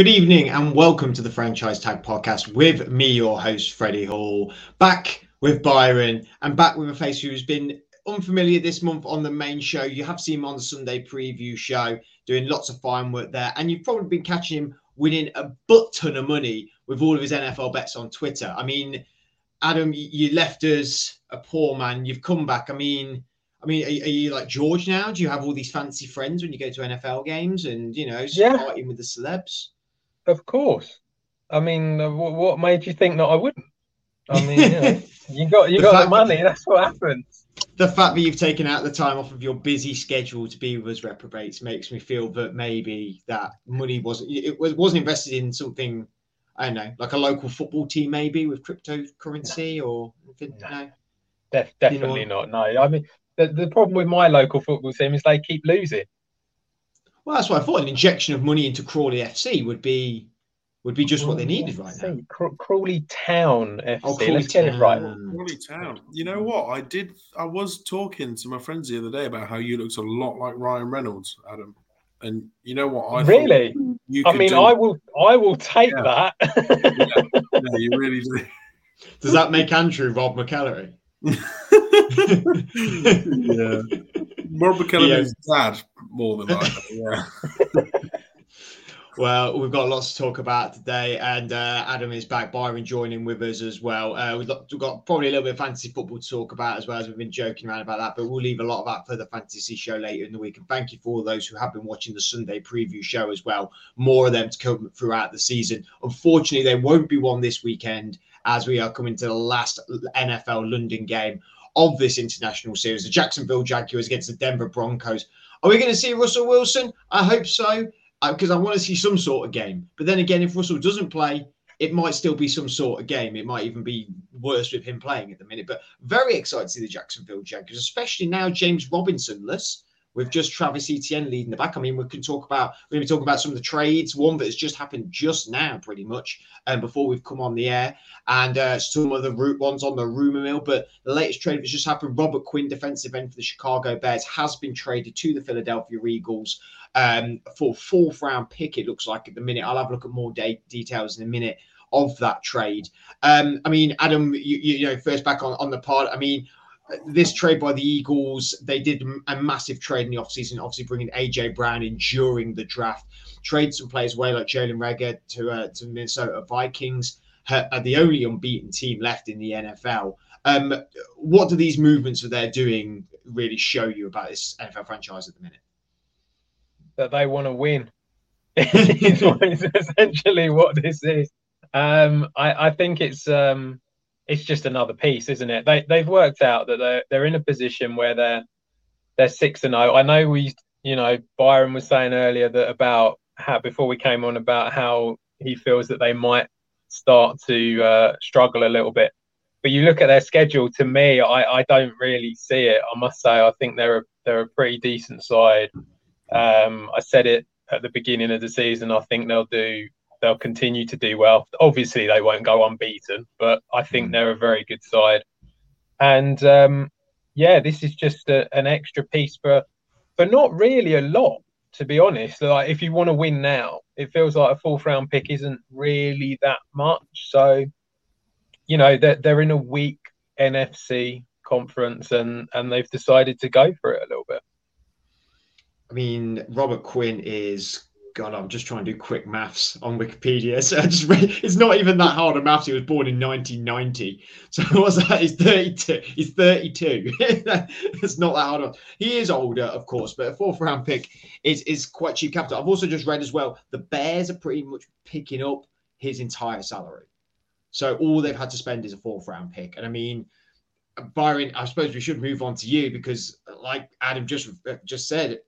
Good evening and welcome to the Franchise Tag Podcast with me, your host, Freddie Hall. Back with Byron and back with a face who's been unfamiliar this month on the main show. You have seen him on the Sunday preview show doing lots of fine work there, and you've probably been catching him winning a butt ton of money with all of his NFL bets on Twitter. I mean, Adam, you left us a poor man. You've come back. I mean, I mean, are, are, you like George now? Do you have all these fancy friends when you go to NFL games and you know, yeah. partying with the celebs? Of course. I mean, uh, what made you think that I wouldn't? I mean, you, know, you got you the got the money. That, that's what happens. The fact that you've taken out the time off of your busy schedule to be with us reprobates makes me feel that maybe that money wasn't it was wasn't invested in something. I don't know, like a local football team, maybe with cryptocurrency no. or no. no. Def, definitely you know not. No, I mean the, the problem with my local football team is they keep losing. Well, that's what I thought. An injection of money into Crawley FC would be would be just what they needed right now. Crawley Town FC. Oh, Crawley Let's Town. get it right. Crawley Town. You know what? I did. I was talking to my friends the other day about how you looked a lot like Ryan Reynolds, Adam. And you know what? I really. I mean, do... I will. I will take yeah. that. yeah. yeah, you really do. Does that make Andrew Rob McElhenney? yeah. Rob McElhenney's dad more than I. Yeah. Well, we've got lots to talk about today, and uh, Adam is back. Byron joining with us as well. Uh, we've, got, we've, got, probably a little bit of fantasy football to talk about as well as we've been joking around about that, but we'll leave a lot of that for the fantasy show later in the week. And thank you for all those who have been watching the Sunday preview show as well. More of them to come throughout the season. Unfortunately, there won't be one this weekend as we are coming to the last NFL London game of this international series. The Jacksonville Jaguars against the Denver Broncos. Are we going to see Russell Wilson? I hope so, because uh, I want to see some sort of game. But then again, if Russell doesn't play, it might still be some sort of game. It might even be worse with him playing at the minute. But very excited to see the Jacksonville Jaguars, especially now James Robinsonless with just Travis Etienne leading the back. I mean, we can talk about we're going to be talking about some of the trades. One that has just happened just now, pretty much, um, before we've come on the air, and uh, some of the root ones on the rumor mill. But the latest trade that's just happened: Robert Quinn, defensive end for the Chicago Bears, has been traded to the Philadelphia Eagles um, for fourth round pick. It looks like at the minute. I'll have a look at more de- details in a minute of that trade. Um, I mean, Adam, you, you know, first back on on the pod. I mean, this trade by the Eagles, they did a massive trade in the offseason, obviously bringing AJ Brown in during the draft. Trade some players away like Jalen Reagor to uh, to Minnesota Vikings, are the only unbeaten team left in the NFL. Um, what do these movements that they're doing really show you about this NFL franchise at the minute? That they want to win. is essentially what this is. Um, I, I think it's um, it's just another piece, isn't it? They they've worked out that they're they're in a position where they're they're six and zero. Oh. I know we, you know, Byron was saying earlier that about how before we came on about how he feels that they might start to uh, struggle a little bit. But you look at their schedule. To me, I, I don't really see it. I must say, I think they're a, they're a pretty decent side. Um, I said it at the beginning of the season. I think they'll do they'll continue to do well. Obviously, they won't go unbeaten, but I think mm. they're a very good side. And um, yeah, this is just a, an extra piece for for not really a lot, to be honest. Like if you want to win now, it feels like a fourth round pick isn't really that much. So, you know, they're they're in a weak NFC conference, and and they've decided to go for it a little bit. I mean, Robert Quinn is God, I'm just trying to do quick maths on Wikipedia. So just it's not even that hard of maths. He was born in 1990. So what's that? He's 32. He's 32. it's not that hard. He is older, of course, but a fourth round pick is, is quite cheap capital. I've also just read as well, the Bears are pretty much picking up his entire salary. So all they've had to spend is a fourth round pick. And I mean, Byron, I suppose we should move on to you because, like Adam just just said,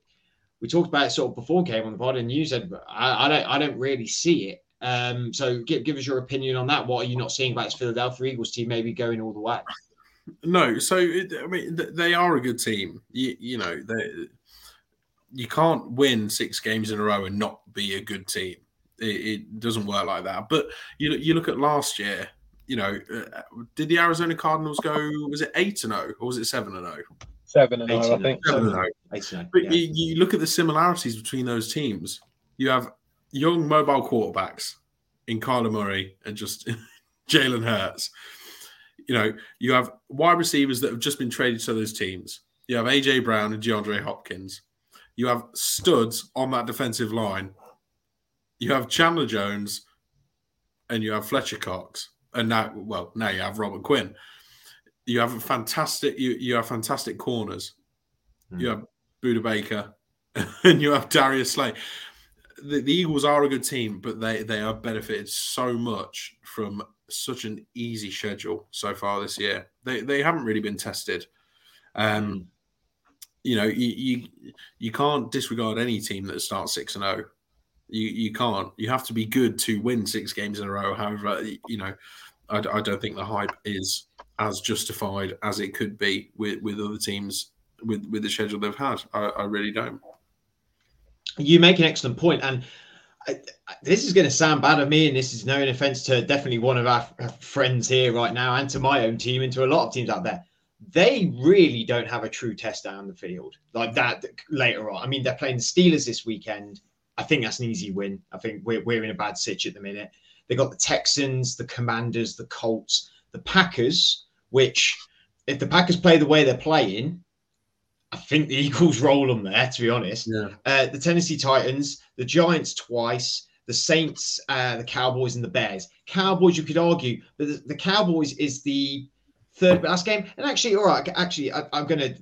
we talked about it sort of before came on the pod, and you said I, I don't I don't really see it. Um, so give give us your opinion on that. What are you not seeing about this Philadelphia Eagles team maybe going all the way? No, so it, I mean they are a good team. You, you know they you can't win six games in a row and not be a good team. It, it doesn't work like that. But you you look at last year. You know, uh, did the Arizona Cardinals go? Was it eight and zero oh, or was it seven and zero? Seven and zero, I think. Seven and zero. But yeah. you, you, look at the similarities between those teams. You have young mobile quarterbacks in Kyler Murray and just Jalen Hurts. You know, you have wide receivers that have just been traded to those teams. You have AJ Brown and DeAndre Hopkins. You have studs on that defensive line. You have Chandler Jones and you have Fletcher Cox. And now, well, now you have Robert Quinn. You have a fantastic, you, you have fantastic corners. Mm. You have Budda Baker and you have Darius Slay the, the Eagles are a good team, but they they are benefited so much from such an easy schedule so far this year. They they haven't really been tested. Um, mm. you know, you, you you can't disregard any team that starts six and zero. Oh. You you can't. You have to be good to win six games in a row. However, you know, I, I don't think the hype is as justified as it could be with with other teams with with the schedule they've had. I, I really don't you make an excellent point, and I, this is going to sound bad of me, and this is no offense to definitely one of our uh, friends here right now, and to my own team, and to a lot of teams out there. They really don't have a true test down the field like that later on. I mean, they're playing the Steelers this weekend. I think that's an easy win. I think we're, we're in a bad sitch at the minute. They got the Texans, the Commanders, the Colts, the Packers, which if the Packers play the way they're playing, I think the Eagles roll them there, to be honest. Yeah. Uh, the Tennessee Titans, the Giants twice, the Saints, uh, the Cowboys, and the Bears. Cowboys, you could argue, but the, the Cowboys is the third best game. And actually, all right, actually, I, am going to.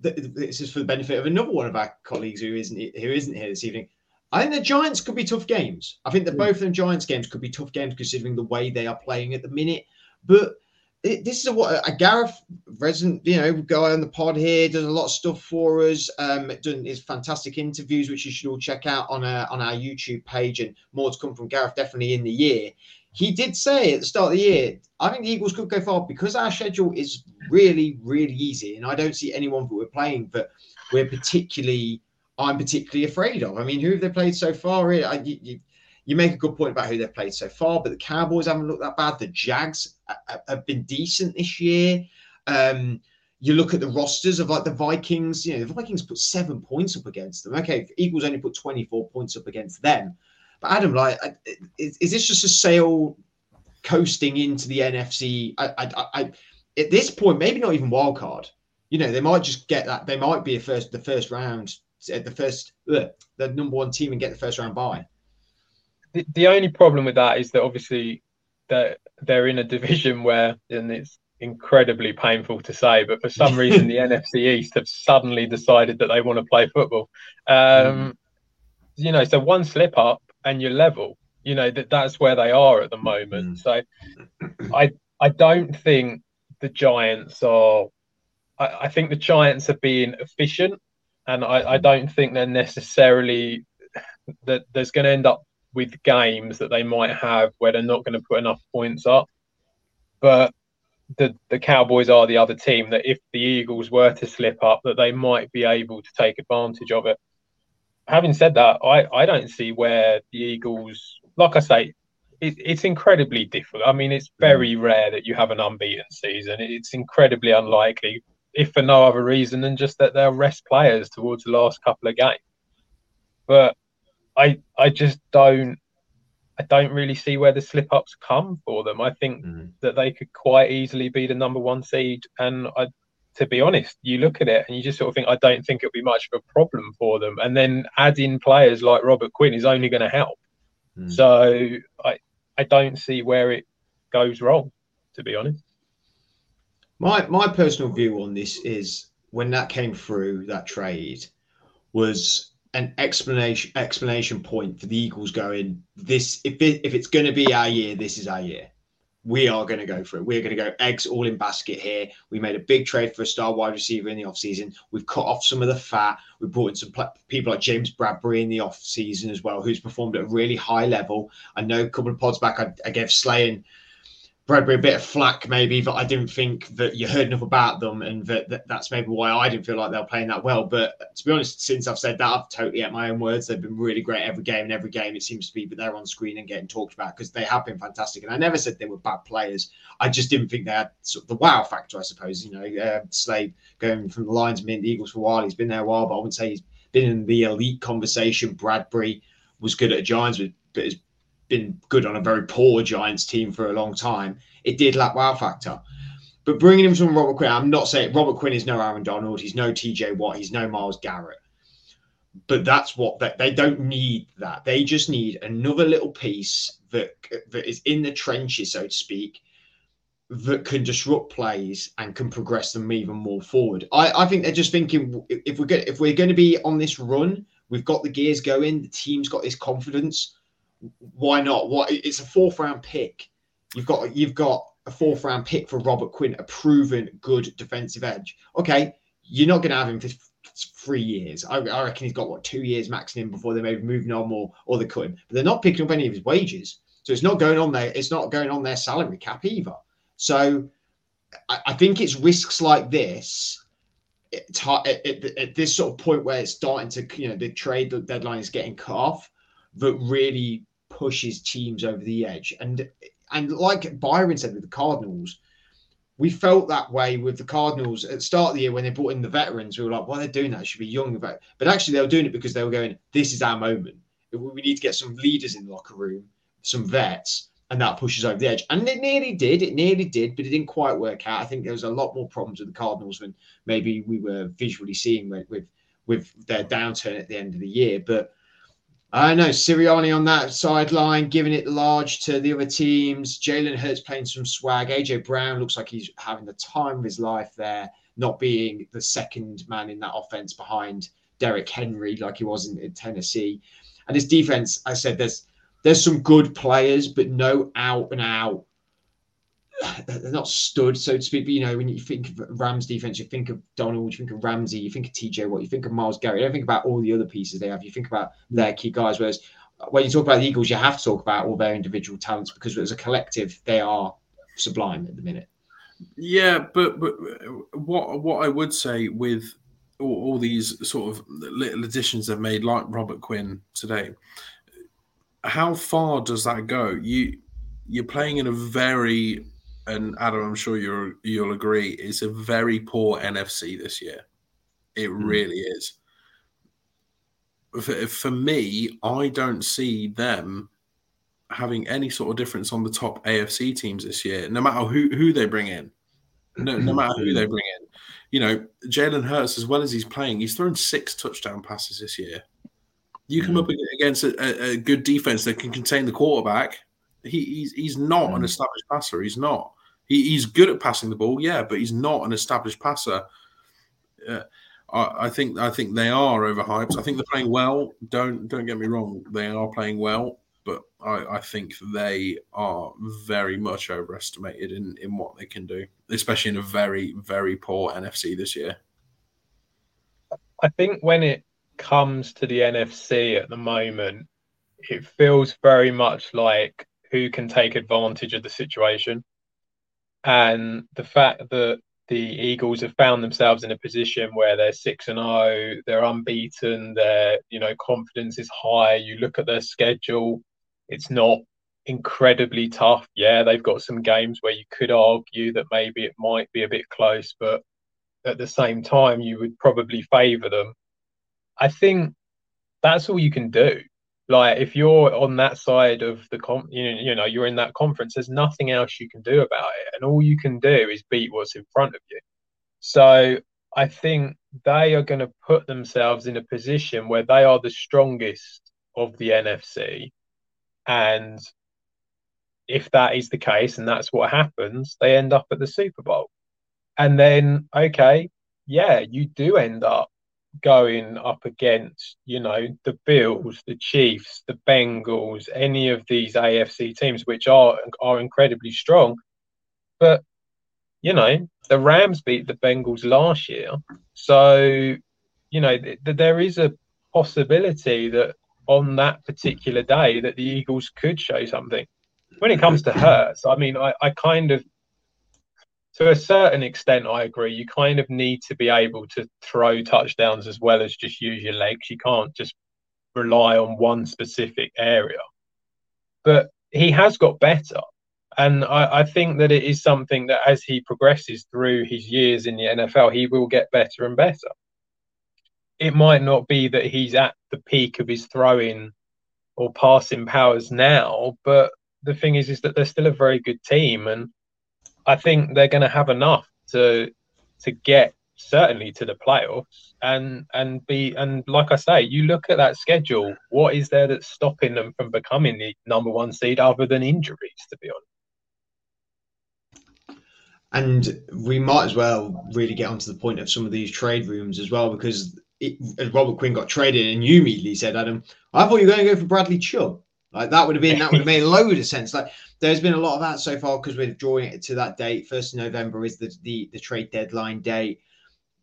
This is for the benefit of another one of our colleagues who isn't who isn't here this evening. I think the Giants could be tough games. I think that both of them Giants games could be tough games considering the way they are playing at the minute. But it, this is what a Gareth resident, you know, guy on the pod here does a lot of stuff for us. Um, doing his fantastic interviews, which you should all check out on a, on our YouTube page, and more to come from Gareth definitely in the year. He did say at the start of the year, I think the Eagles could go far because our schedule is really, really easy, and I don't see anyone that we're playing that we're particularly, I'm particularly afraid of. I mean, who have they played so far? I, you, you, make a good point about who they've played so far, but the Cowboys haven't looked that bad. The Jags have been decent this year. Um, you look at the rosters of like the Vikings, you know, the Vikings put seven points up against them. Okay, Eagles only put 24 points up against them. But Adam, like, is, is this just a sale coasting into the NFC? I, I, I, at this point, maybe not even wild card. You know, they might just get that. They might be a first, the first round, the first, ugh, the number one team and get the first round bye the, the only problem with that is that obviously that they're in a division where, and it's incredibly painful to say, but for some reason the NFC East have suddenly decided that they want to play football. Um, mm. You know, so one slip up and you're level. You know that that's where they are at the moment. Mm. So I I don't think the Giants are. I, I think the Giants are being efficient, and I, I don't think they're necessarily that there's going to end up with games that they might have where they're not going to put enough points up. But the the Cowboys are the other team that if the Eagles were to slip up, that they might be able to take advantage of it. Having said that, I, I don't see where the Eagles, like I say, it, it's incredibly difficult. I mean, it's very mm. rare that you have an unbeaten season. It's incredibly unlikely, if for no other reason than just that they'll rest players towards the last couple of games. But I I just don't I don't really see where the slip ups come for them. I think mm. that they could quite easily be the number one seed. And I, to be honest, you look at it and you just sort of think, I don't think it'll be much of a problem for them. And then adding players like Robert Quinn is only going to help. Mm. So I, I don't see where it goes wrong, to be honest. My my personal view on this is when that came through that trade was an explanation explanation point for the Eagles going this if it, if it's going to be our year, this is our year. We are going to go for it. We're going to go eggs all in basket here. We made a big trade for a star wide receiver in the offseason. We've cut off some of the fat. We brought in some people like James Bradberry in the offseason as well, who's performed at a really high level. I know a couple of pods back, I, I gave Slaying Bradberry a bit of flack, maybe that I didn't think that you heard enough about them, and that, that, that's maybe why I didn't feel like they were playing that well. But to be honest, since I've said that, I've totally at my own words. They've been really great every game, and every game it seems to be, but they're on screen and getting talked about because they have been fantastic. And I never said they were bad players. I just didn't think they had sort of the wow factor, I suppose. You know, uh, Slade going from the Lions, the Eagles for a while. He's been there a while, but I wouldn't say he's been in the elite conversation. Bradberry was good at Giants, but has been good on a very poor Giants team for a long time. It did lack wow factor. But bringing him from Robert Quinn, I'm not saying Robert Quinn is no Aaron Donald, he's no TJ Watt, he's no Myles Garrett. But that's what they, they don't need that. They just need another little piece that that is in the trenches, so to speak, that can disrupt plays and can progress them even more forward. I, I think they're just thinking if we're going if we're going to be on this run, we've got the gears going, the team's got this confidence. Why not? What it's a fourth round pick. You've got you've got a fourth round pick for Robert Quinn, a proven good defensive edge. Okay, you're not going to have him for three years. I, I, reckon he's got what two years maxing him before they maybe moving on more or they could. But they're not picking up any of his wages, so it's not going on there. It's not going on their salary cap either. So I, I think it's risks like this at, at, this sort of point where it's starting to, you know, the trade deadline is getting cut off that really pushes teams over the edge. And and like Byron said with the Cardinals, we felt that way with the Cardinals at the start of the year when they brought in the veterans. We were like, "Why are they doing that? It should be young." But actually, they were doing it because they were going, "This is our moment. We need to get some leaders in the locker room, some vets, and that pushes over the edge. And it nearly did. It nearly did, but it didn't quite work out. I think there was a lot more problems with the Cardinals than maybe we were visually seeing with with, with their downturn at the end of the year. But I know Sirianni on that sideline, giving it large to the other teams. Jalen Hurts playing some swag. AJ Brown looks like he's having the time of his life there, not being the second man in that offense behind Derrick Henry like he was in, in Tennessee. And his defense, I said, there's there's some good players, but no out and out. They're not stood, so to speak. But you know, when you think of Rams defense, you think of Donald, you think of Ramsey, you think of TJ Watt, you think of Myles Garrett. You don't think about all the other pieces they have. You think about their key guys. Whereas when you talk about the Eagles, you have to talk about all their individual talents because as a collective, they are sublime at the minute. Yeah, but but what what I would say with all, all these sort of little additions they've made, like Robert Quinn today, how far does that go? You you're playing in a very and Adam, I'm sure you'll you'll agree, it's a very poor NFC this year. It mm. really is. For, for me, I don't see them having any sort of difference on the top AFC teams this year, no matter who who they bring in. No, no matter who they bring in. You know, Jalen Hurts, as well as he's playing, he's thrown six touchdown passes this year. You come up against a, a, good defense that can contain the quarterback. He, he's he's not an mm. established passer. He's not. He, he's good at passing the ball, yeah, but he's not an established passer. Uh, I, I, think I think they are overhyped. I think they're playing well. Don't don't get me wrong. They are playing well, but I, I think they are very much overestimated in in what they can do, especially in a very very poor NFC this year. I think when it comes to the NFC at the moment, it feels very much like who can take advantage of the situation. And the fact that the Eagles have found themselves in a position where they're six and zero, oh, they're unbeaten, their you know confidence is high. You look at their schedule; it's not incredibly tough. Yeah, they've got some games where you could argue that maybe it might be a bit close, but at the same time, you would probably favour them. I think that's all you can do. Like if you're on that side of the com, you know, you know, you're in that conference. There's nothing else you can do about it, and all you can do is beat what's in front of you. So I think they are going to put themselves in a position where they are the strongest of the NFC, and if that is the case, and that's what happens, they end up at the Super Bowl, and then okay, yeah, you do end up going up against, you know, the Bills, the Chiefs, the Bengals, any of these AFC teams, which are are incredibly strong. But you know, the Rams beat the Bengals last year, so you know th- th- there is a possibility that on that particular day that the Eagles could show something. When it comes to Hurts, I mean, I, I kind of to a certain extent, I agree. You kind of need to be able to throw touchdowns as well as just use your legs. You can't just rely on one specific area. But he has got better. And I, I, think that it is something that as he progresses through his years in the NFL, he will get better and better. It might not be that he's at the peak of his throwing or passing powers now, but the thing is, is that they're still a very good team, and I think they're going to have enough to to get certainly to the playoffs and and be and like I say, you look at that schedule. What is there that's stopping them from becoming the number one seed other than injuries? To be honest. And we might as well really get onto the point of some of these trade rooms as well, because it, Robert Quinn got traded, and you immediately said, Adam, I thought you were going to go for Bradley Chubb. Like that would have been that would have made a load of sense. Like there's been a lot of that so far because we're drawing it to that date. First of November is the the, the trade deadline date.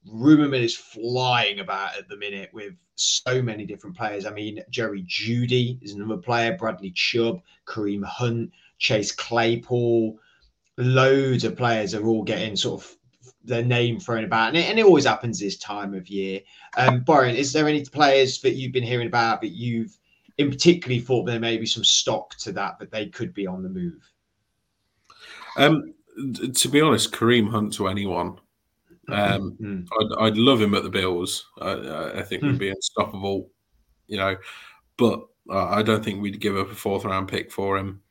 Rumor mill is flying about at the minute with so many different players. I mean, Jerry Jeudy is another player, Bradley Chubb, Kareem Hunt, Chase Claypool, loads of players are all getting sort of their name thrown about, and it, and it always happens this time of year. Um, Byron, is there any players that you've been hearing about that you've in particularly thought there may be some stock to that that they could be on the move? Um, to be honest, Kareem Hunt to anyone. Um, mm. I'd, I'd, love him at the Bills. I, I think mm. we'd be unstoppable, you know, but uh, I don't think we'd give up a fourth round pick for him.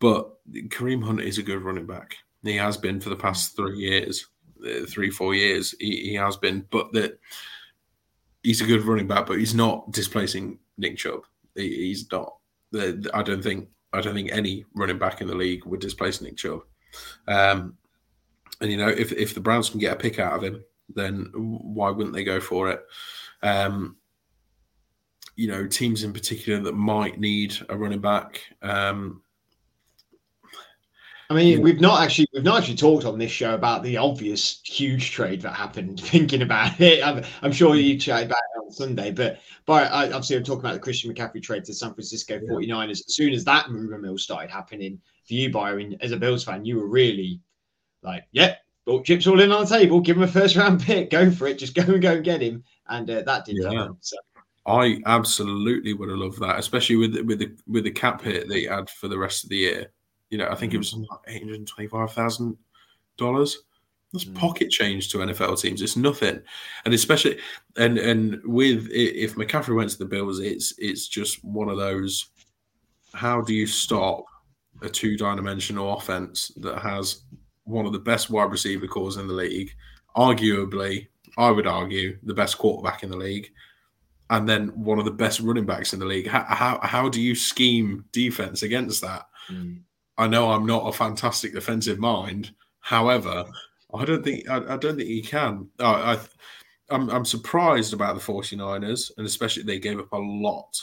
But Kareem Hunt is a good running back. He has been for the past three years, uh, three four years. He, he has been, but that he's a good running back, but he's not displacing Nick Chubb. He, he's not. I don't think. I don't think any running back in the league would displace Nick Chubb. Um, and you know, if if the Browns can get a pick out of him, then why wouldn't they go for it? Um, you know, teams in particular that might need a running back. Um, I mean, we've not actually we've not actually talked on this show about the obvious huge trade that happened. Thinking about it, I'm, I'm sure you chatted about it on Sunday, but but I, obviously I'm talking about the Christian McCaffrey trade to San Francisco 49ers. As soon as that rumor mill started happening for you, Byron, as a Bills fan, you were really like, yep, yeah, chips all in on the table. Give him a first round pick. Go for it. Just go and go and get him. And uh, that didn't yeah. happen. So. I absolutely would have loved that, especially with with the with the cap hit that he had for the rest of the year. You know, I think it was like eight hundred twenty-five thousand dollars. That's mm. pocket change to NFL teams. It's nothing, and especially and and with if McCaffrey went to the Bills, it's it's just one of those. How do you stop a two-dimensional offense that has one of the best wide receiver cores in the league, arguably, I would argue, the best quarterback in the league, and then one of the best running backs in the league? How how, how do you scheme defense against that? Mm. I know I'm not a fantastic defensive mind. However, I don't think I, I don't think he can. I, I I'm, I'm surprised about the 49ers, and especially they gave up a lot.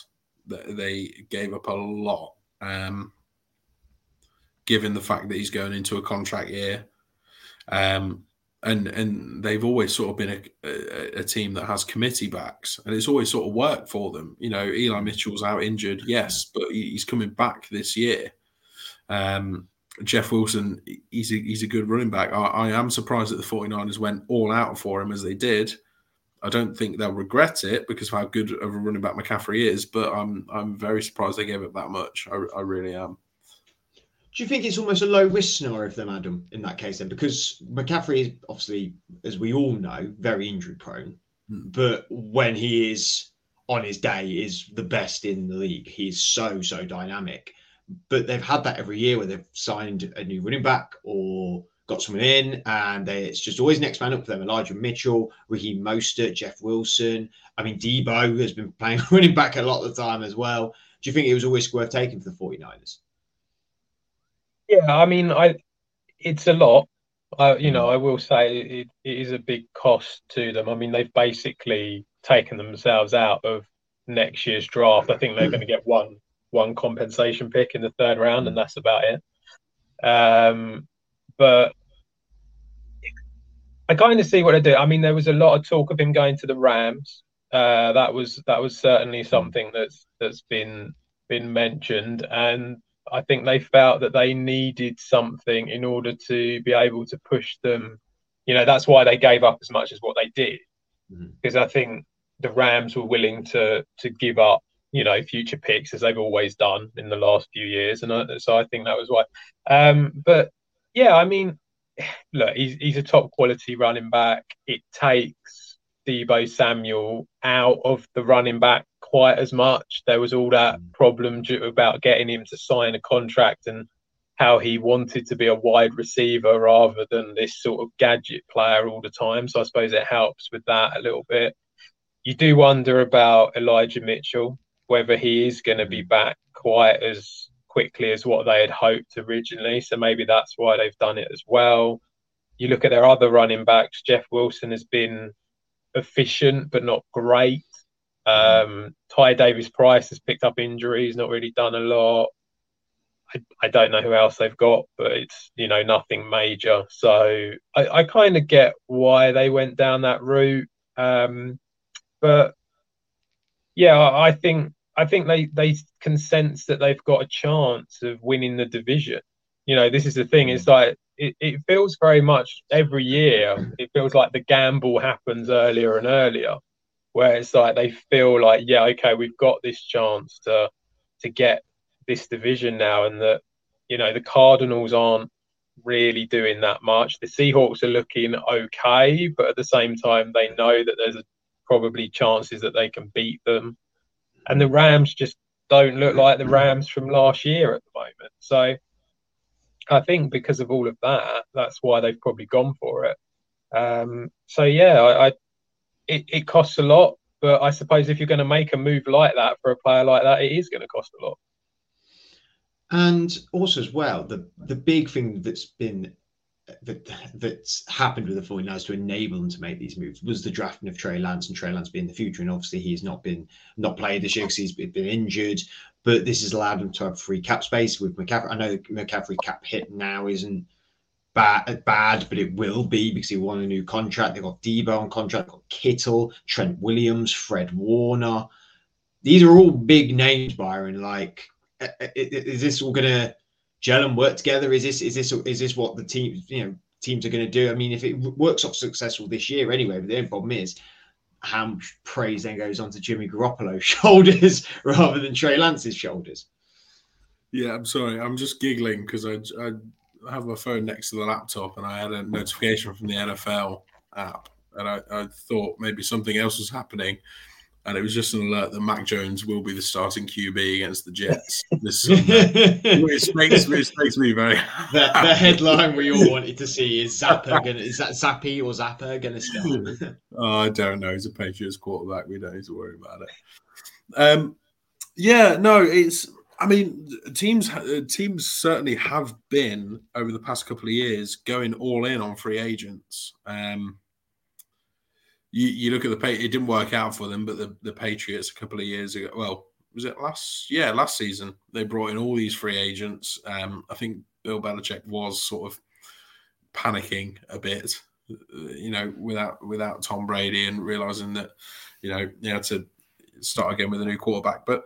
They gave up a lot, um, given the fact that he's going into a contract year. Um, and and they've always sort of been a, a, a, team that has committee backs, and it's always sort of worked for them. You know, Eli Mitchell's out injured, yes, but he's coming back this year. Um, Jeff Wilson, he's a, he's a good running back. I, I, am surprised that the 49ers went all out for him as they did. I don't think they'll regret it because of how good of a running back McCaffrey is, but I'm I'm very surprised they gave it that much. I, I really am. Do you think it's almost a low risk scenario for them, Adam, in that case then? Because McCaffrey is obviously, as we all know, very injury prone. Hmm. But when he is on his day, is the best in the league. He is so, so dynamic but they've had that every year where they've signed a new running back or got someone in, and they, it's just always next man up for them. Elijah Mitchell, Raheem Mostert, Jeff Wilson. I mean, Deebo has been playing running back a lot of the time as well. Do you think it was a risk worth taking for the 49ers? Yeah, I mean, I it's a lot. I, you know, mm. I will say it, it is a big cost to them. I mean, they've basically taken themselves out of next year's draft. I think they're going to get one one compensation pick in the third round, and that's about it. Um, but I kind of see what I do. I mean, there was a lot of talk of him going to the Rams. Uh, that was that was certainly something that's that's been been mentioned, and I think they felt that they needed something in order to be able to push them. You know, that's why they gave up as much as what they did, mm-hmm. because I think the Rams were willing to to give up you know future picks as they've always done in the last few years, and I, so I think that was why. Um, but yeah, I mean, look, he's he's a top quality running back. It takes Deebo Samuel out of the running back quite as much. There was all that mm. problem about getting him to sign a contract and how he wanted to be a wide receiver rather than this sort of gadget player all the time. So I suppose it helps with that a little bit. You do wonder about Elijah Mitchell, whether he is going to be mm. back quite as quickly as what they had hoped originally. So maybe that's why they've done it as well. You look at their other running backs, Jeff Wilson has been efficient but not great. Um, Ty Davis Price has picked up injuries, not really done a lot. I, I don't know who else they've got, but it's you know nothing major. So I, I kind of get why they went down that route. Um, but yeah, I, I think I think they they can sense that they've got a chance of winning the division. You know, this is the thing. It's mm. like it, it feels very much every year. It feels like the gamble happens earlier and earlier, where it's like they feel like, yeah, okay, we've got this chance to to get this division now, and that you know the Cardinals aren't really doing that much. The Seahawks are looking okay, but at the same time, they know that there's probably chances that they can beat them, and the Rams just don't look like the Rams from last year at the moment. So I think because of all of that, that's why they've probably gone for it. Um, so yeah, I, I it, it costs a lot, but I suppose if you're going to make a move like that for a player like that, it is going to cost a lot. And also as well, the the big thing that's been that that's happened with the 49ers to enable them to make these moves was the drafting of Trey Lance and Trey Lance being the future. And obviously he's not been not played this year because he's been injured. But this has allowed them to have free cap space with McCaffrey. I know McCaffrey cap hit now isn't bad, bad, but it will be because he won a new contract. They've got Deebo on contract, got Kittle, Trent Williams, Fred Warner. These are all big names, Byron. Like is this all going to gel and work together? Is this is this is this what the team you know teams are going to do? I mean, if it works off successful this year anyway, but the only problem is how much praise then goes on to Jimmy Garoppolo's shoulders rather than Trey Lance's shoulders. Yeah, I'm sorry. I'm just giggling because I, I have my phone next to the laptop and I had a notification from the NFL app and I, I thought maybe something else was happening and it was just an alert that Mac Jones will be the starting QB against the Jets this Sunday, which makes, which makes me very. The, the, headline we all wanted to see is Zappa going is that Zappy or Zappa going to start? oh, I don't know. He's a Patriots quarterback. We don't need to worry about it. Um, yeah, no, it's. I mean, teams teams certainly have been over the past couple of years going all in on free agents. Um, you, you look at the it didn't work out for them, but the, the Patriots a couple of years ago, well, was it last? Yeah, last season they brought in all these free agents. Um, I think Bill Belichick was sort of panicking a bit, you know, without without Tom Brady and realizing that, you know, he had to start again with a new quarterback. But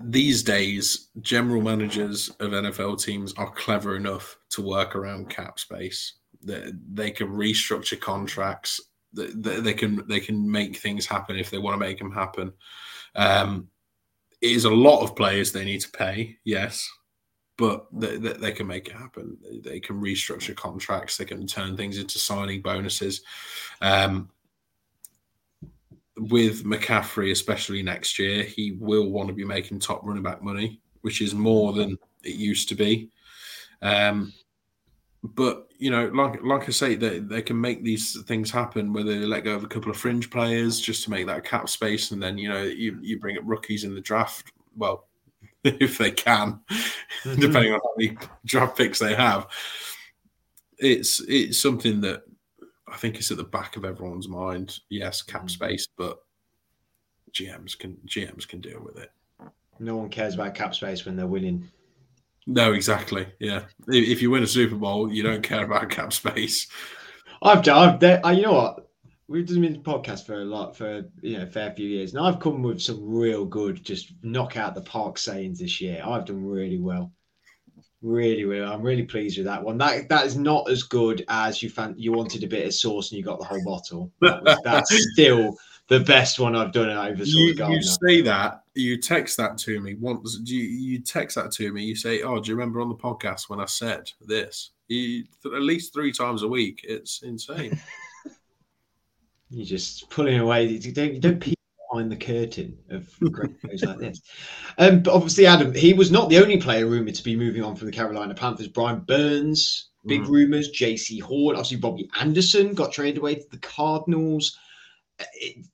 these days, general managers of NFL teams are clever enough to work around cap space they can restructure contracts. They can they can make things happen if they want to make them happen. Um, it is a lot of players they need to pay, yes, but they, they, they, can make it happen. They can restructure contracts. They can turn things into signing bonuses. Um, with McCaffrey, especially next year, he will want to be making top running back money, which is more than it used to be. Um, but you know, like like I say, they they can make these things happen where they let go of a couple of fringe players just to make that cap space, and then you know you you bring up rookies in the draft. Well, if they can, mm-hmm. depending on how many draft picks they have, it's it's something that I think is at the back of everyone's mind. Yes, cap mm. space, but GMs can GMs can deal with it. No one cares about cap space when they're winning no, exactly. Yeah, if you win a Super Bowl, you don't care about cap space. I've done. I've, I, you know what? We've done the podcast for a lot for you know a fair few years, and I've come with some real good, just knock out the park sayings this year. I've done really well, really well. I'm really pleased with that one. That that is not as good as you found. you wanted a bit of sauce and you got the whole bottle. That was, that's still the best one I've done over you, you say that you text that to me once you, you text that to me you say oh do you remember on the podcast when i said this you, at least three times a week it's insane You're just pulling away. You don't, you don't peek behind the curtain of great shows like this. Um, but obviously, Adam, he was not the only player rumored to be moving on from the Carolina Panthers. Brian Burns, big mm. rumors. Jaycee Horn, obviously Robbie Anderson got traded away to the Cardinals. It,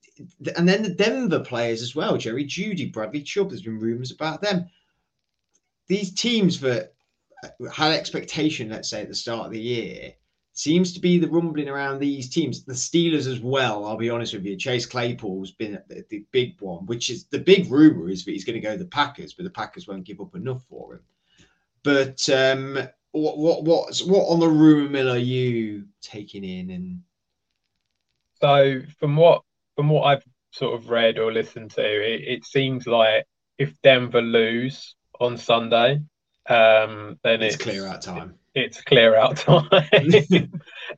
and then the Denver players as well, Jerry Jeudy, Bradley Chubb. There's been rumors about them. These teams that had expectation, let's say at the start of the year, seems to be the rumbling around these teams. The Steelers as well. I'll be honest with you. Chase Claypool's been the, the big one, which is the big rumor is that he's going to go to the Packers, but the Packers won't give up enough for him. But um, what what what's what on the rumor mill are you taking in and? So from what from what I've sort of read or listened to, it, it seems like if Denver lose on Sunday, um, then it's, it's clear out time. It's clear out time.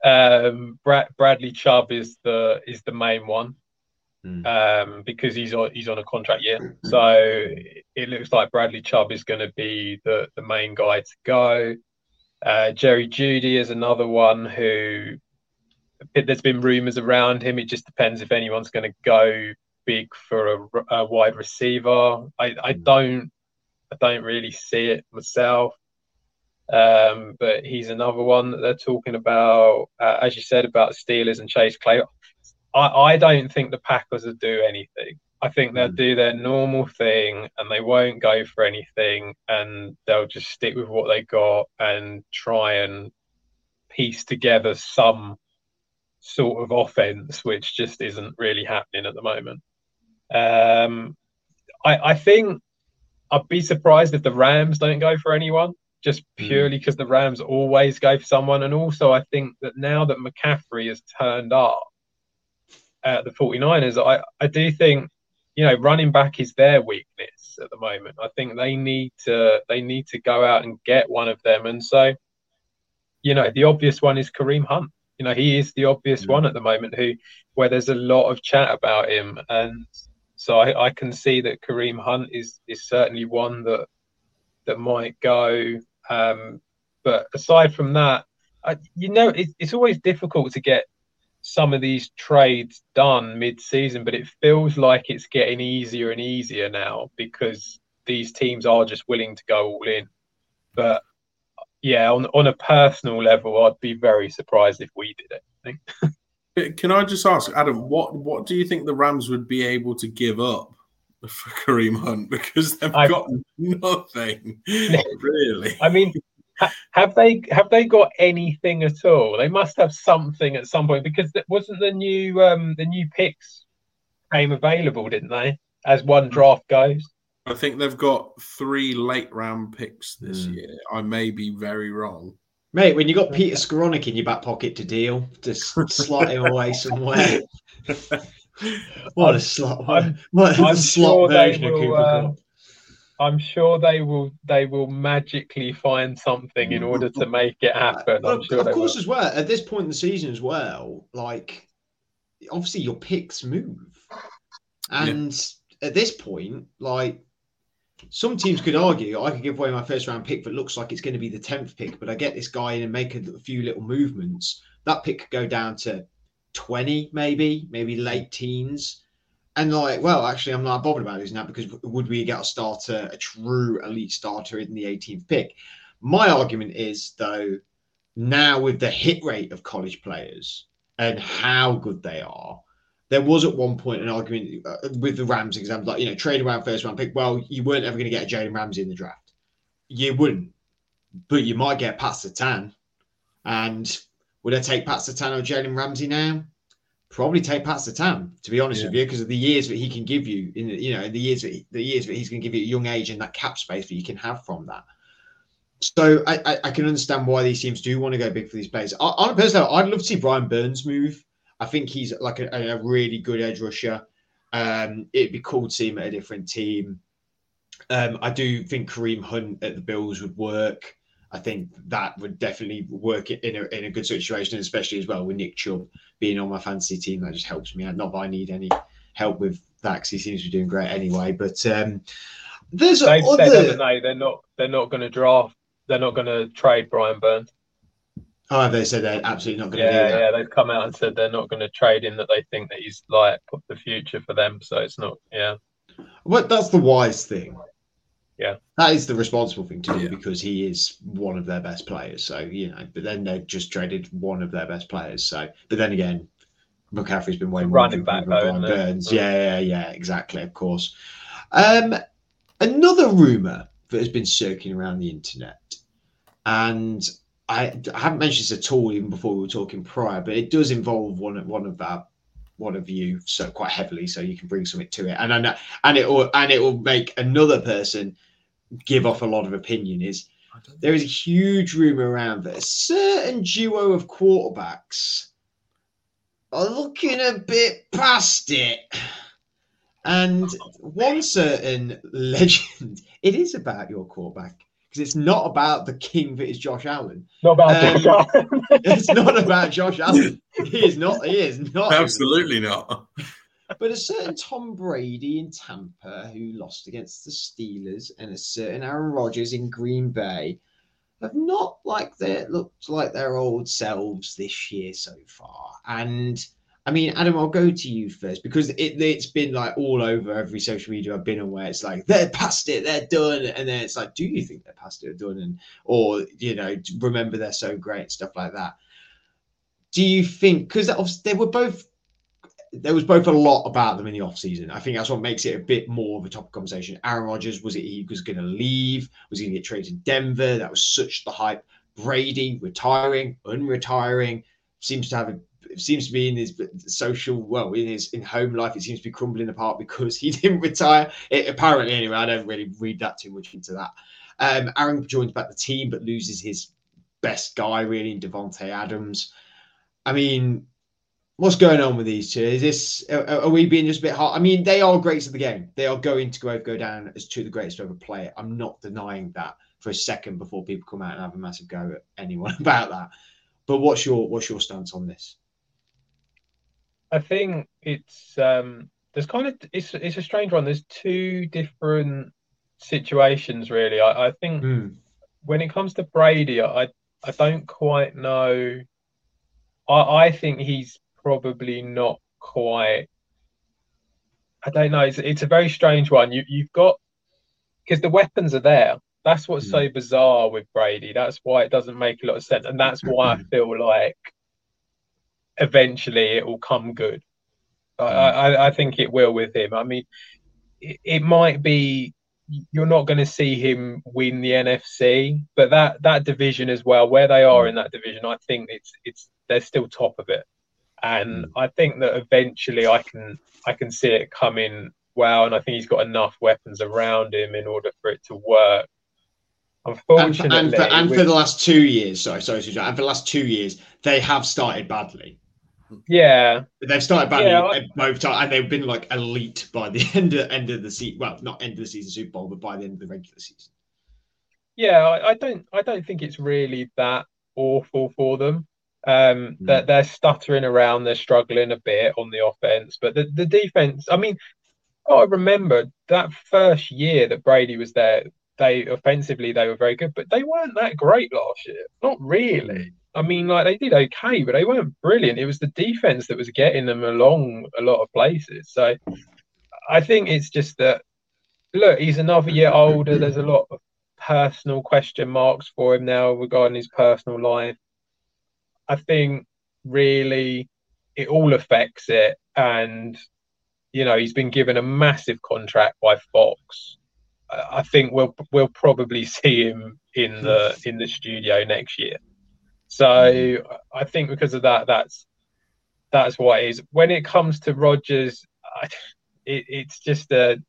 um, Brad, Bradley Chubb is the is the main one. Mm. Um, because he's on he's on a contract year, so it looks like Bradley Chubb is going to be the the main guy to go. Uh, Jerry Jeudy is another one who there's been rumours around him. It just depends if anyone's going to go big for a, a wide receiver. I, I, hmm. don't I don't really see it myself. Um, but he's another one that they're talking about, uh, as you said about Steelers and Chase Clay. I, I don't think the Packers will do anything. I think they'll mm. do their normal thing and they won't go for anything and they'll just stick with what they got and try and piece together some sort of offense, which just isn't really happening at the moment. Um, I, I think I'd be surprised if the Rams don't go for anyone, just hmm. purely because mm. the Rams always go for someone. And also, I think that now that McCaffrey has turned up at the 49ers, I, I do think, you know, running back is their weakness at the moment. I think they need to they need to go out and get one of them. And so, you know, the obvious one is Kareem Hunt. You know, he is the obvious one at the moment who where there's a lot of chat about him. And so I, I can see that Kareem Hunt is is certainly one that that might go. Um, but aside from that, I, you know, it, it's always difficult to get some of these trades done mid-season, but it feels like it's getting easier and easier now because these teams are just willing to go all in. But yeah, on on a personal level, I'd be very surprised if we did anything. Can I just ask, Adam, what what do you think the Rams would be able to give up for Kareem Hunt because they've I've, got nothing really? I mean, have they have they got anything at all? They must have something at some point because it wasn't the new um the new picks came available, didn't they? As one draft goes. I think they've got three late round picks this mm. year. I may be very wrong. Mate, when you got Peter Skowronek in your back pocket to deal, just slot him away somewhere. what a slot! What, I'm, what I'm slot sure version will, of Cooper uh, I'm sure they will. They will magically find something in order to make it happen. Well, sure of course, will. as well. At this point in the season, as well, like obviously your picks move, and yeah. at this point, like some teams could argue I could give away my first round pick that looks like it's going to be the 10th pick, but I get this guy in and make a, few little movements. That pick could go down to 20, maybe, maybe late teens. And like, well, actually, I'm not bothered about losing that because would we get a starter, a true elite starter in the 18th pick? My argument is, though, now with the hit rate of college players and how good they are, there was at one point an argument uh, with the Rams example, like, you know, trade around first round pick. Well, you weren't ever going to get a Jalen Ramsey in the draft. You wouldn't, but you might get Pat Surtain. And would I take Pat Surtain or Jalen Ramsey now? Probably take Pat Surtain, to be honest yeah. with you, because of the years that he can give you in the, you know, the years that he, the years that he's going to give you at a young age and that cap space that you can have from that. So I, I, I can understand why these teams do want to go big for these players. On a personal I'd love to see Brian Burns move I think he's like a, a really good edge rusher. Um, it'd be cool to see him at a different team. Um, I do think Kareem Hunt at the Bills would work. I think that would definitely work in a, in a good situation, especially as well with Nick Chubb being on my fantasy team. That just helps me out. Not that I need any help with that because he seems to be doing great anyway. But um, there's They've other... said, they? They're not. They're not going to draft. They're not going to trade Brian Burns. Oh, they said they're absolutely not going to yeah, do that. Yeah, they've come out and said they're not going to trade him. That they think that he's like the future for them. So it's not. Yeah. Well, that's the wise thing. Yeah, that is the responsible thing to do yeah. because he is one of their best players. So you know, but then they've just traded one of their best players. So, but then again, McCaffrey's been way more running back though, Burns. Yeah, yeah, yeah, exactly. Of course. Um, another rumor that has been circling around the internet, and I, I haven't mentioned this at all even before we were talking prior, but it does involve one of one of our one of you so quite heavily, so you can bring something to it, and I know, and it will and it will make another person give off a lot of opinion. Is there is a huge rumor around that a certain duo of quarterbacks are looking a bit past it. And one certain legend, it is about your quarterback because it's not about the king that is Josh Allen. Not about um, Josh Allen. it's not about Josh Allen. He is not. He is not. Absolutely not. But a certain Tom Brady in Tampa who lost against the Steelers and a certain Aaron Rodgers in Green Bay have not like they looked like their old selves this year so far. And I mean, Adam, I'll go to you first because it, has been like all over every social media I've been on where it's like they're past it, they're done, and then it's like, do you think they're past it or done, and or you know, remember they're so great, stuff like that. Do you think because they were both there was both a lot about them in the off season. I think that's what makes it a bit more of a topic conversation. Aaron Rodgers was it he was going to leave? Was he going to get traded to Denver? That was such the hype. Brady retiring, unretiring, seems to have a it seems to be in his social well in his in home life it seems to be crumbling apart because he didn't retire. It, apparently anyway i don't really read that too much into that. Um aaron joins back the team but loses his best guy really in davante adams. I mean what's going on with these two? Is this are, are we being just a bit hard? I mean they are greats of the game. They are going to go, go down as two of the greatest to ever play. I'm not denying that for a second before people come out and have a massive go at anyone about that. But what's your what's your stance on this I think it's um, there's kind of it's it's a strange one. There's two different situations really. I, I think mm. when it comes to Brady, I I don't quite know. I I think he's probably not quite. I don't know. It's it's a very strange one. You you've got because the weapons are there. That's what's mm. so bizarre with Brady. That's why it doesn't make a lot of sense, and that's why I feel like eventually it will come good. I, hmm. I, I think it will with him. I mean, it, it might be you're not going to see him win the NFC, but that that division as well, where they are hmm. in that division, I think it's it's they're still top of it, and mm. I think that eventually I can I can see it coming well, and I think he's got enough weapons around him in order for it to work. Unfortunately, and, for, and, for, and with, for the last two years, sorry, sorry, and for the last two years, they have started badly. Yeah, they've started badly yeah, I... times, and they've been like elite by the end of end of the season. Well, not end of the season Super Bowl, but by the end of the regular season. Yeah, I, I don't, I don't think it's really that awful for them. Um, mm. that they're stuttering around, they're struggling a bit on the offense, but the, the defense. I mean, I remember that first year that Brady was there. They offensively they were very good, but they weren't that great last year. Not really. I mean, like they did okay, but they weren't brilliant. It was the defense that was getting them along a lot of places. So I think it's just that look, he's another year older. There's a lot of personal question marks for him now regarding his personal life. I think really it all affects it. And, you know, he's been given a massive contract by Fox. I think we'll we'll probably see him in the in the studio next year. So mm-hmm. I think because of that, that's that's what it is. When it comes to Rodgers, I, it, it's just a.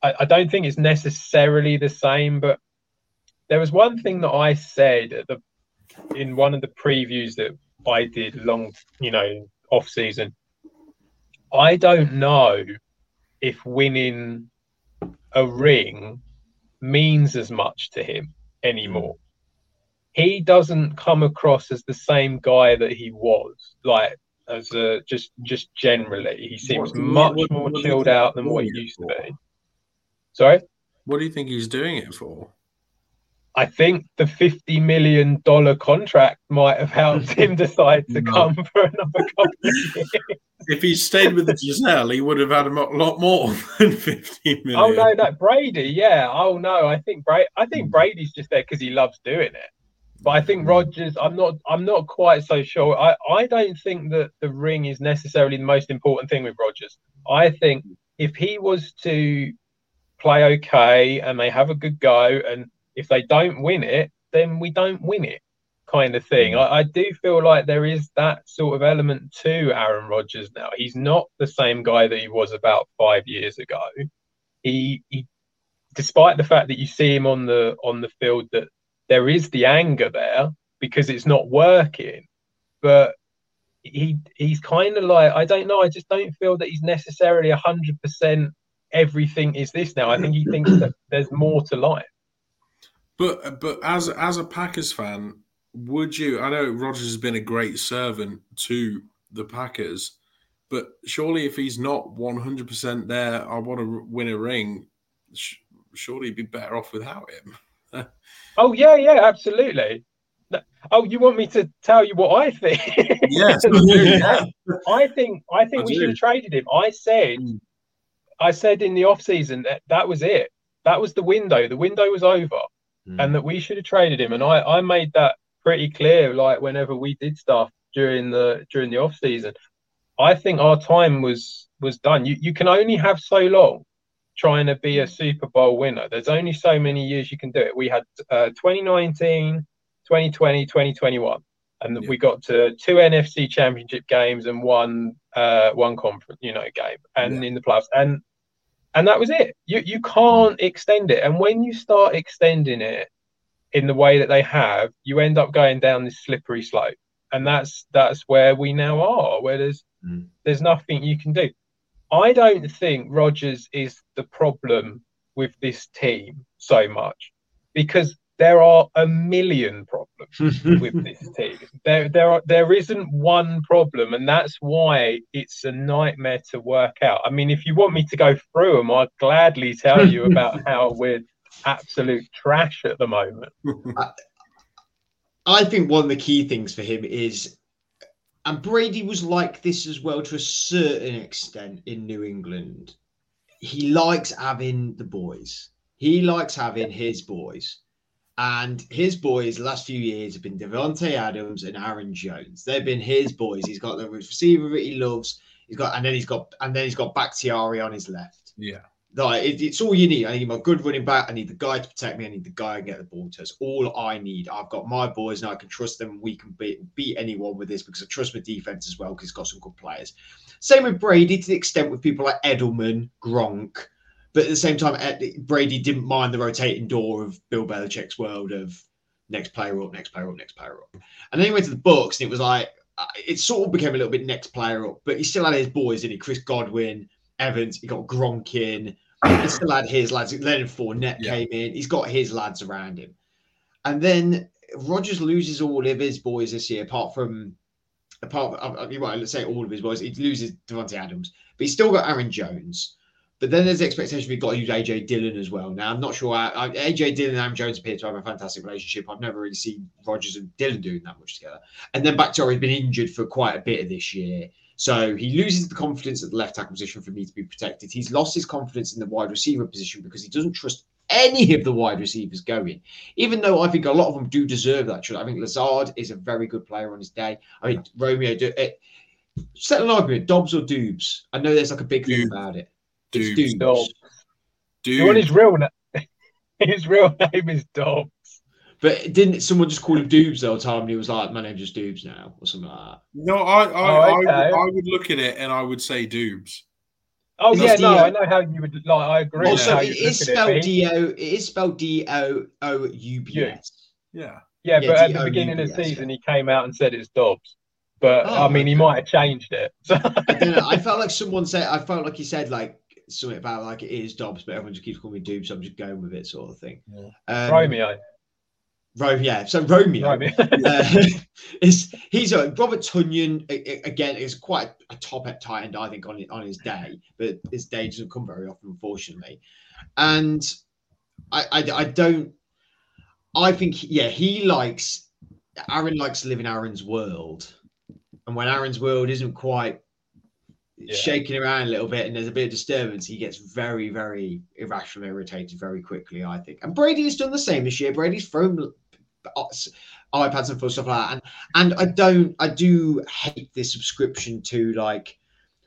I, I don't think it's necessarily the same, but there was one thing that I said at the in one of the previews that I did long, you know, off season. I don't know if winning a ring means as much to him anymore he doesn't come across as the same guy that he was. Like as a just just generally, he seems what, much what, more chilled out than what he used to be. Sorry. What do you think he's doing it for? I think the fifty million dollar contract might have helped him decide to no. come for another couple of years. If he stayed with the Gisele, he would have had a lot more than fifty million. Oh no, no, Brady, yeah. Oh no, I think Brady. I think hmm. Brady's just there because he loves doing it. But I think Rodgers, I'm not, I'm not quite so sure. I, I don't think that the ring is necessarily the most important thing with Rodgers. I think if he was to play okay and they have a good go and if they don't win it, then we don't win it, kind of thing. Mm. I, I, do feel like there is that sort of element to Aaron Rodgers now. He's not the same guy that he was about five years ago. He, he despite the fact that you see him on the on the field, that there is the anger there because it's not working, but he he's kind of like I don't know. I just don't feel that he's necessarily hundred percent. Everything is this now. I think he thinks that there's more to life. But but as as a Packers fan, would you? I know Rodgers has been a great servant to the Packers, but surely if he's not one hundred percent there, I want to win a ring. Surely be better off without him. oh yeah, yeah, absolutely. Oh, you want me to tell you what I think? Yes, I, I think I think I we do. should have traded him. I said, mm. I said in the off season that that was it. That was the window. The window was over mm. and that we should have traded him. And I, I made that pretty clear, like whenever we did stuff during the during the off season. I think our time was was done. You you can only have so long trying to be a Super Bowl winner. There's only so many years you can do it. We had uh, 2019, 2020, 2021, and yeah. we got to two NFC Championship games and one uh, one conference, you know, game, and yeah. in the playoffs. And and that was it. You you can't extend it, and when you start extending it in the way that they have, you end up going down this slippery slope, and that's that's where we now are, where there's mm. there's nothing you can do. I don't think Rodgers is the problem with this team so much because there are a million problems with this team. There, there are, there isn't one problem, and that's why it's a nightmare to work out. I mean, if you want me to go through them, I'd gladly tell you about how we're absolute trash at the moment. I, I think one of the key things for him is, and Brady was like this as well to a certain extent in New England. He likes having the boys. He likes having his boys and his boys last few years have been Davante Adams and Aaron Jones. They've been his boys. He's got the receiver that he loves. He's got, and then he's got, and then he's got Bakhtiari on his left. Yeah, like it, it's all you need. I need my good running back. I need the guy to protect me. I need the guy to get the ball to us. All I need. I've got my boys, and I can trust them. We can beat beat anyone with this because I trust my defense as well because he's got some good players. Same with Brady to the extent with people like Edelman, Gronk. But at the same time, Brady didn't mind the rotating door of Bill Belichick's world of next player up, next player up, next player up. And then he went to the Bucs and it was like uh, it sort of became a little bit next player up, but he still had his boys, in it. Chris Godwin, Evans, he got Gronk in. He still had his lads. Leonard Fournette yeah. came in. He's got his lads around him. And then Rodgers loses all of his boys this year, apart from apart. From, well, let's say all of his boys. He loses Davante Adams, but he's still got Aaron Jones. But then there's the expectation we've got to use AJ Dillon as well. Now I'm not sure. I, I, AJ Dillon and Aaron Jones appear to have a fantastic relationship. I've never really seen Rodgers and Dillon doing that much together. And then Bakhtiari has been injured for quite a bit of this year. So he loses the confidence at the left tackle position for me to be protected. He's lost his confidence in the wide receiver position because he doesn't trust any of the wide receivers going. Even though I think a lot of them do deserve that. I think Lazard is a very good player on his day. I mean, Romeo, do, it, set an argument, Dobbs or Doubs. I know there's like a big thing about it. Dude. Dobbs. Dude. What his real name? his real name is Dobbs. But didn't someone just call him Doobs the whole time? And he was like, "My name's just Doobs now," or something like that. No, I, I, oh, okay. I, I, would look at it and I would say Doobs. Oh yeah, no, I know how you would like. I agree. Also, it is spelled D O. It is spelled D O O U B S. Yeah. Yeah, but at the beginning of the season, he came out and said it's Dobbs. But oh, I mean, he might have changed it. I. I felt like someone said. I felt like he said like something about like it is Dobbs, but everyone just keeps calling me Doom, so I'm just going with it, sort of thing. Yeah. Um, Romeo. Ro- yeah, so Romeo, Romeo. uh, is he's a Robert Tonyan again is quite a top at tight end, I think, on on his day, but his day doesn't come very often, unfortunately. And I, I, I don't. I think yeah, he likes Aaron likes to live in Aaron's world, and when Aaron's world isn't quite Yeah. shaking around a little bit and there's a bit of disturbance, he gets very, very irrational, irritated very quickly. I think, and Brady has done the same this year. Brady's thrown Uh, iPads and full stuff like that, and and I don't, I do hate this subscription to like,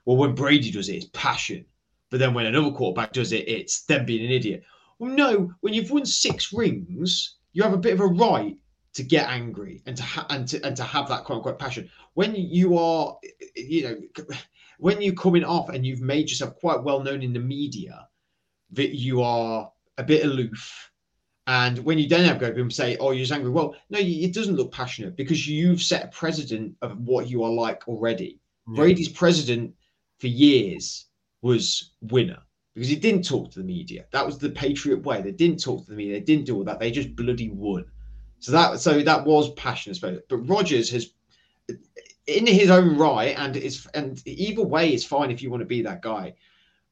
well, when Brady does it, it's passion, but then when another quarterback does it, it's them being an idiot. Well, no, when you've won six rings, you have a bit of a right to get angry and to ha- and to and to have that quote unquote passion. When you are, you know, when you're coming off and you've made yourself quite well known in the media that you are a bit aloof. And when you don't have go them say, "Oh, you're just angry," well, no, it doesn't look passionate because you've set a precedent of what you are like already. Brady's president for years was winner because he didn't talk to the media. That was the Patriot way. They didn't talk to the media. They didn't do all that. They just bloody won. So that so that was passion, I suppose. But Rodgers has, in his own right, and it's and either way is fine if you want to be that guy,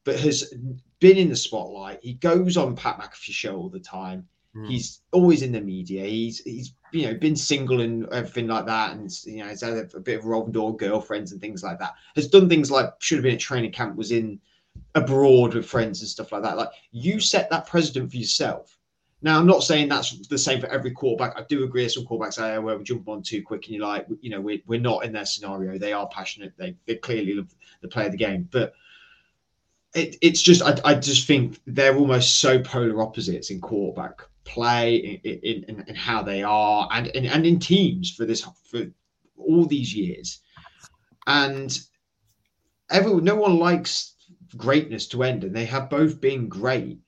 but has been in the spotlight. He goes on Pat McAfee show all the time. Mm. He's always in the media. He's he's you know been single and everything like that, and you know he's had a, a bit of revolving door girlfriends and things like that. Has done things like should have been at training camp, was in abroad with friends and stuff like that. Like you set that precedent for yourself. Now I'm not saying that's the same for every quarterback. I do agree. Some quarterbacks say, "Oh, well, we jump on too quick," and you're like, you know, we're, we're not in their scenario. They are passionate. They they clearly love the play of the game, but it, it's just I, I just think they're almost so polar opposites in quarterback play in, in, in, how they are and, and and in teams for this for all these years. And everyone no one likes greatness to end and they have both been great.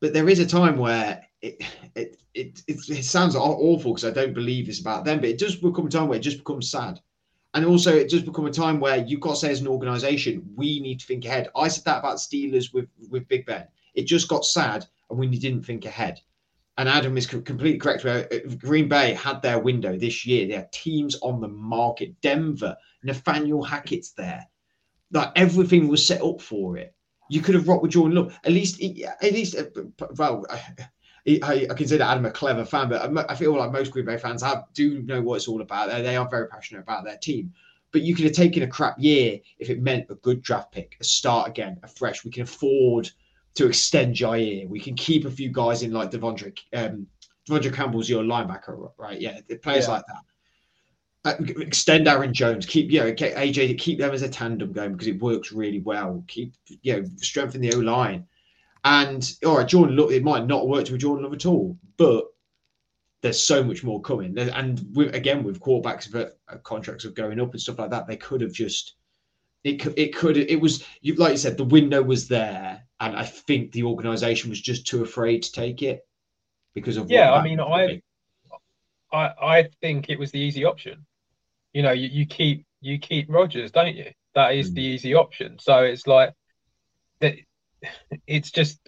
But there is a time where it it it, it, it sounds awful because i don't believe it's about them but it does become a time where it just becomes sad. And also it does become a time where you've got to say as an organization we need to think ahead. I said that about steelers with with big ben. It just got sad and we didn't think ahead and Adam is completely correct. Where uh, Green Bay had their window this year. They had teams on the market. Denver, Nathaniel Hackett's there. Like everything was set up for it. You could have rocked with Jordan Love. At least, at least, uh, well, I, I consider Adam a clever fan, but I feel like most Green Bay fans have do know what it's all about. They are very passionate about their team. But you could have taken a crap year if it meant a good draft pick, a start again, a fresh. We can afford to extend Jaire. We can keep a few guys in like De'Vondre. Um, De'Vondre Campbell's your linebacker, right? Yeah, players Yeah. like that. Uh, extend Aaron Jones. Keep you know AJ. Keep them as a tandem going because it works really well. Keep you know strengthen the O line. And all right, Jordan. Look, it might not work with Jordan Love at all, but there's so much more coming. And with, again, with quarterbacks that uh, contracts are going up and stuff like that, they could have just it could it could it was you like you said the window was there, and I think the organization was just too afraid to take it because of Yeah, I mean, I-. I I think it was the easy option. You know, you, you keep you keep Rodgers, don't you? That is the easy option. So it's like that. It's just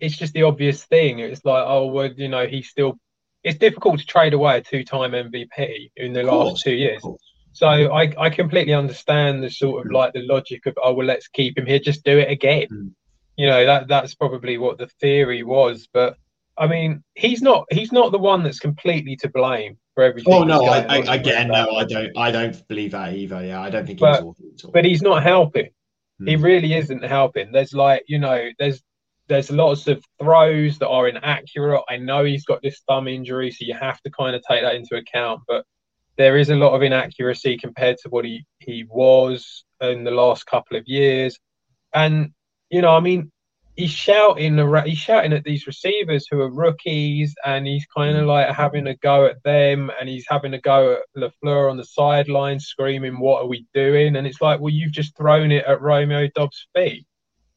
it's just the obvious thing. It's like oh well, you know, he's still. It's difficult to trade away a two-time MVP in the Of last two years. So I I completely understand the sort of like the logic of oh well, let's keep him here, just do it again. Mm. You know that that's probably what the theory was, but. I mean, he's not he's not the one that's completely to blame for everything. Oh no, I, that's going on I, again, no, I don't, I don't believe that either. Yeah, I don't think But- he's awful at all. but he's not helping. He Hmm. really isn't helping. There's like, you know, there's there's lots of throws that are inaccurate. I know he's got this thumb injury, so you have to kind of take that into account. But there is a lot of inaccuracy compared to what he, he was in the last couple of years. And, you know, I mean, he's shouting around, he's shouting at these receivers who are rookies, and he's kind of like having a go at them, and he's having a go at Lafleur on the sideline, screaming, "What are we doing?" And it's like, well, you've just thrown it at Romeo Doubs' feet.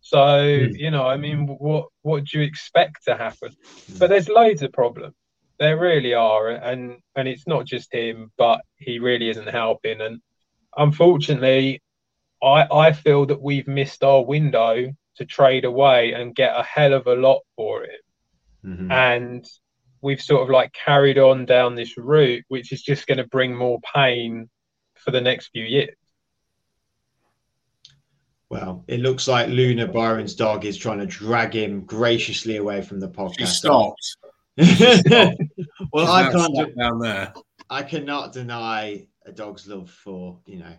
So Hmm. you know, I mean, what what do you expect to happen? But there's loads of problems. There really are, and and it's not just him, but he really isn't helping. And unfortunately, I I feel that we've missed our window to trade away and get a hell of a lot for it. Mhm. And we've sort of like carried on down this route, which is just going to bring more pain for the next few years. Well, it looks like Luna Byron's dog is trying to drag him graciously away from the podcast. She stopped. well, I can't. Sat down there. I cannot deny a dog's love for you know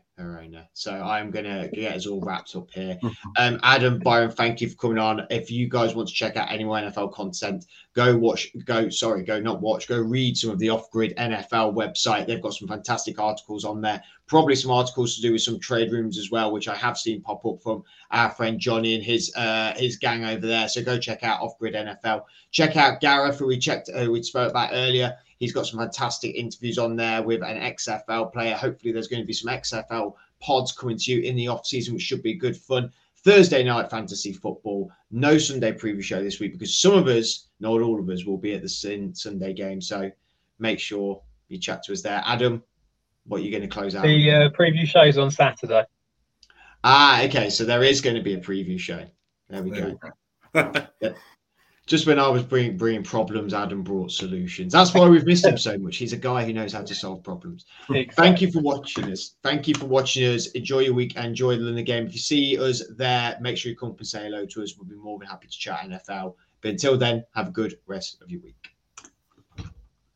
So I'm gonna get us all wrapped up here. Um, Adam, Byron, thank you for coming on. If you guys want to check out any more NFL content, go watch. Go sorry, go not watch. Go read some of the Off Grid NFL website. They've got some fantastic articles on there. Probably some articles to do with some trade rooms as well, which I have seen pop up from our friend Johnny and his uh, his gang over there. So go check out Off Grid NFL. Check out Gareth, who we checked, uh, we spoke about earlier. He's got some fantastic interviews on there with an XFL player. Hopefully, there's going to be some XFL pods coming to you in the off season, which should be good fun. Thursday night fantasy football. No Sunday preview show this week because some of us, not all of us, will be at the Sunday game. So make sure you chat to us there. Adam, what are you going to close out? The uh, preview shows on Saturday. Ah, okay. So there is going to be a preview show. There we There go. Just when I was bringing bringing problems, Adam brought solutions. That's why we've missed him so much. He's a guy who knows how to solve problems. Thank you for watching us. Thank you for watching us. Enjoy your week. And enjoy the London game. If you see us there, make sure you come up and say hello to us. We'll be more than happy to chat NFL. But until then, have a good rest of your week.